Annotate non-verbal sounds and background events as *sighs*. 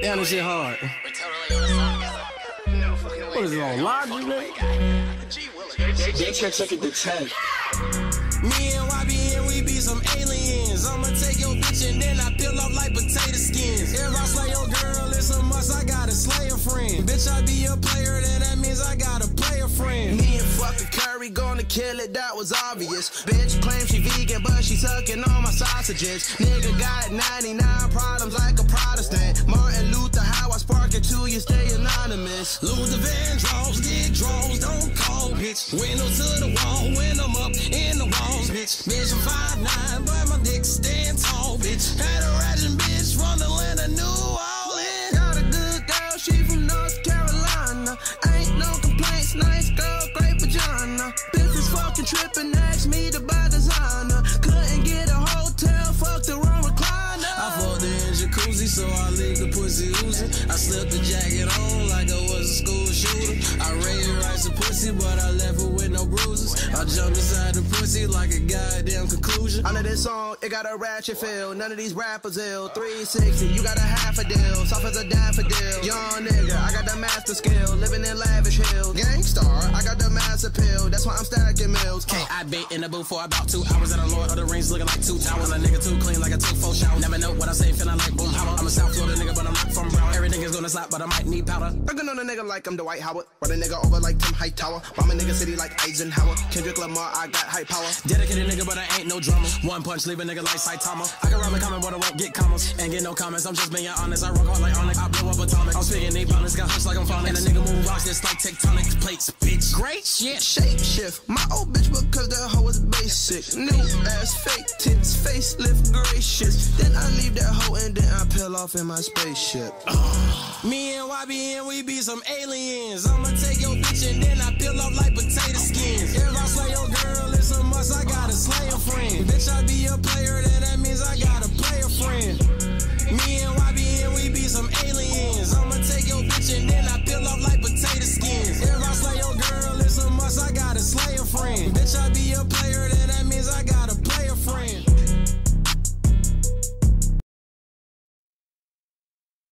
Damn, this shit hard. What is it on Logic, man? Bitch, I took it to 10. Me and YBN, we be some aliens. I'ma take your bitch and then I peel off like potato skins. If I slay your girl, it's a must, I gotta slay a friend. Bitch, I be a player, then that means I gotta play a friend. Me and fucking Curry gonna kill it, that was obvious. Bitch claims she vegan, but she sucking on my sausages. Nigga got 99 problems like a you, stay anonymous. Luther Vandross, get draws, don't call, bitch. Window to the wall when I'm up in the walls, bitch. Bitch, I'm 5'9, but my dick stand tall, bitch. Had a ratchet bitch from the land of New Orleans. Got a good girl, she from North Carolina. Ain't no complaints, nice girl, great vagina. Bitch was fucking tripping, asked me to buy designer. Couldn't get a hotel, fucked the wrong recliner. I fucked in jacuzzi, so I leave the slipped the jacket on like I was a school shooter. I raised rice and pussy, but I left her with no bruises. I jumped inside the pussy like a goddamn conclusion. Under this song, it got a ratchet feel. None of these rappers ill. 360, you got a half a deal. Soft as a daffodil. Young nigga, I got the master skill. Living in lavish hills. Gangstar, I got the mass appeal. That's why I'm stacking mills. Okay, I been in the booth for about two hours and the Lord of the Rings looking like two towers. A nigga too clean like a two full shower. Never know what I say, feeling like boom. I'm a but I might need powder. Looking on a nigga like I'm Dwight Howard. Run a nigga over like Tim Hightower. Bomb a nigga city like Eisenhower. Kendrick Lamar, I got high power. Dedicated nigga, but I ain't no drummer. One punch, leave a nigga like Saitama. I can rhyme a comment, but I won't get commas. Ain't get no comments, I'm just being honest. I rock hard like Onyx, I blow up atomic. I'm speaking eight pounders, got hooks like I'm falling. And a nigga move rocks just like tectonic plates, bitch. Great shit. Shape shift. My old bitch because that hoe is basic. New ass fake tits, facelift gracious. Then I and then I peel off in my spaceship. *sighs* Me and YBN, we be some aliens. I'ma take your bitch and then I peel off like potato skins. If I slay your girl, it's a must, I gotta slay a friend. Bitch, I be a player, then that means I gotta play a friend. Me and YBN, we be some aliens. I'ma take your bitch and then I peel off like potato skins. If I slay your girl, it's a must, I gotta slay a friend. Bitch, I be a player, then